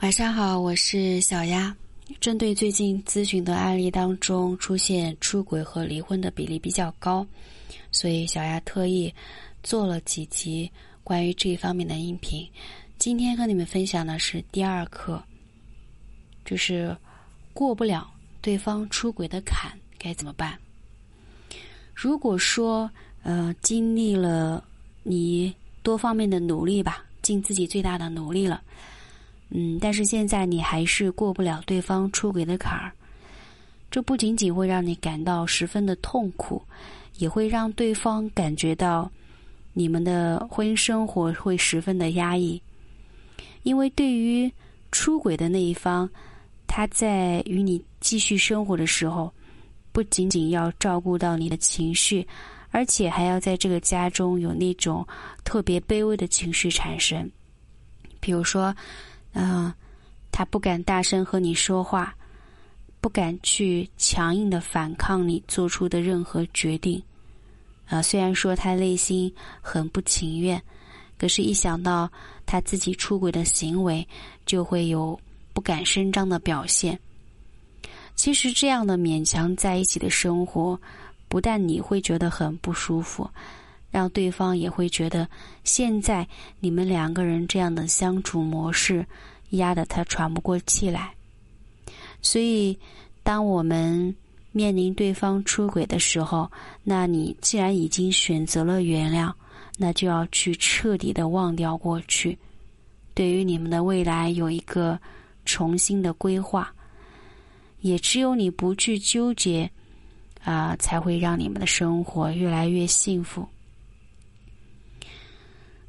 晚上好，我是小丫。针对最近咨询的案例当中出现出轨和离婚的比例比较高，所以小丫特意做了几集关于这一方面的音频。今天和你们分享的是第二课，就是过不了对方出轨的坎该怎么办？如果说呃经历了你多方面的努力吧，尽自己最大的努力了。嗯，但是现在你还是过不了对方出轨的坎儿，这不仅仅会让你感到十分的痛苦，也会让对方感觉到你们的婚姻生活会十分的压抑。因为对于出轨的那一方，他在与你继续生活的时候，不仅仅要照顾到你的情绪，而且还要在这个家中有那种特别卑微的情绪产生，比如说。嗯，他不敢大声和你说话，不敢去强硬的反抗你做出的任何决定。啊，虽然说他内心很不情愿，可是，一想到他自己出轨的行为，就会有不敢声张的表现。其实，这样的勉强在一起的生活，不但你会觉得很不舒服，让对方也会觉得现在你们两个人这样的相处模式。压得他喘不过气来，所以，当我们面临对方出轨的时候，那你既然已经选择了原谅，那就要去彻底的忘掉过去，对于你们的未来有一个重新的规划。也只有你不去纠结，啊，才会让你们的生活越来越幸福。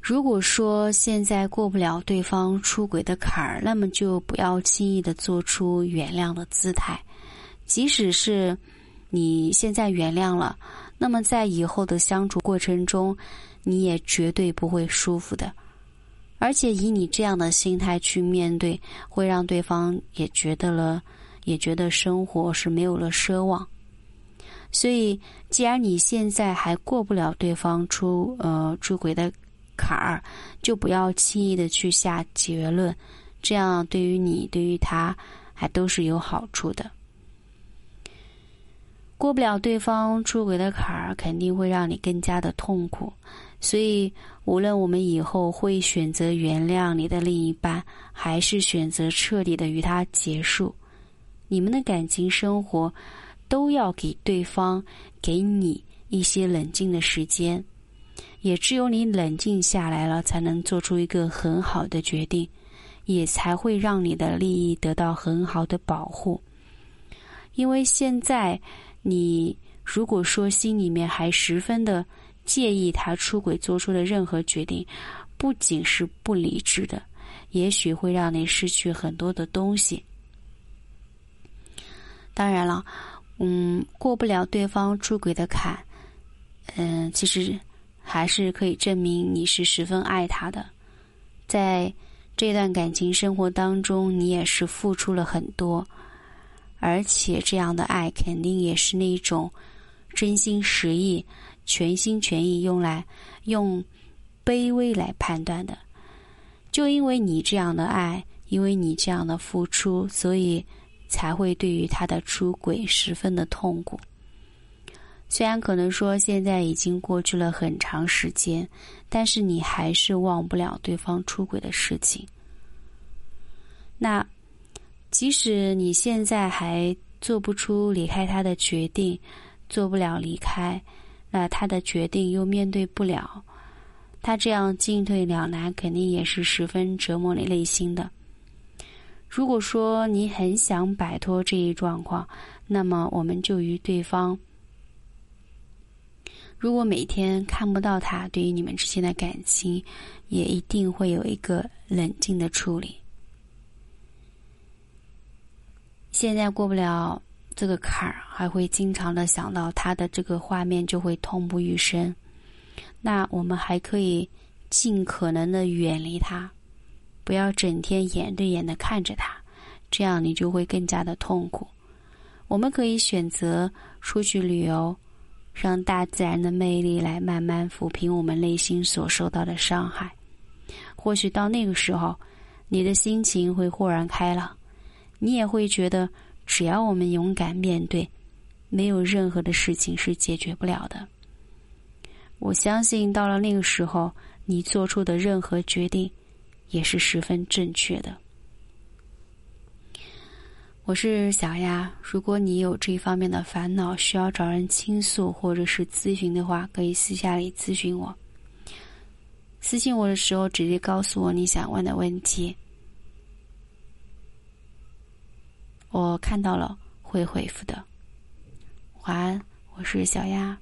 如果说现在过不了对方出轨的坎儿，那么就不要轻易的做出原谅的姿态。即使是你现在原谅了，那么在以后的相处过程中，你也绝对不会舒服的。而且以你这样的心态去面对，会让对方也觉得了，也觉得生活是没有了奢望。所以，既然你现在还过不了对方出呃出轨的，坎儿，就不要轻易的去下结论，这样对于你，对于他，还都是有好处的。过不了对方出轨的坎儿，肯定会让你更加的痛苦。所以，无论我们以后会选择原谅你的另一半，还是选择彻底的与他结束，你们的感情生活，都要给对方，给你一些冷静的时间。也只有你冷静下来了，才能做出一个很好的决定，也才会让你的利益得到很好的保护。因为现在你如果说心里面还十分的介意他出轨做出的任何决定，不仅是不理智的，也许会让你失去很多的东西。当然了，嗯，过不了对方出轨的坎，嗯，其实。还是可以证明你是十分爱他的，在这段感情生活当中，你也是付出了很多，而且这样的爱肯定也是那种真心实意、全心全意用来用卑微来判断的。就因为你这样的爱，因为你这样的付出，所以才会对于他的出轨十分的痛苦。虽然可能说现在已经过去了很长时间，但是你还是忘不了对方出轨的事情。那即使你现在还做不出离开他的决定，做不了离开，那他的决定又面对不了，他这样进退两难，肯定也是十分折磨你内心的。如果说你很想摆脱这一状况，那么我们就与对方。如果每天看不到他，对于你们之间的感情，也一定会有一个冷静的处理。现在过不了这个坎儿，还会经常的想到他的这个画面，就会痛不欲生。那我们还可以尽可能的远离他，不要整天眼对眼的看着他，这样你就会更加的痛苦。我们可以选择出去旅游。让大自然的魅力来慢慢抚平我们内心所受到的伤害。或许到那个时候，你的心情会豁然开朗，你也会觉得，只要我们勇敢面对，没有任何的事情是解决不了的。我相信，到了那个时候，你做出的任何决定，也是十分正确的。我是小丫，如果你有这方面的烦恼，需要找人倾诉或者是咨询的话，可以私下里咨询我。私信我的时候，直接告诉我你想问的问题，我看到了会回复的。晚安，我是小丫。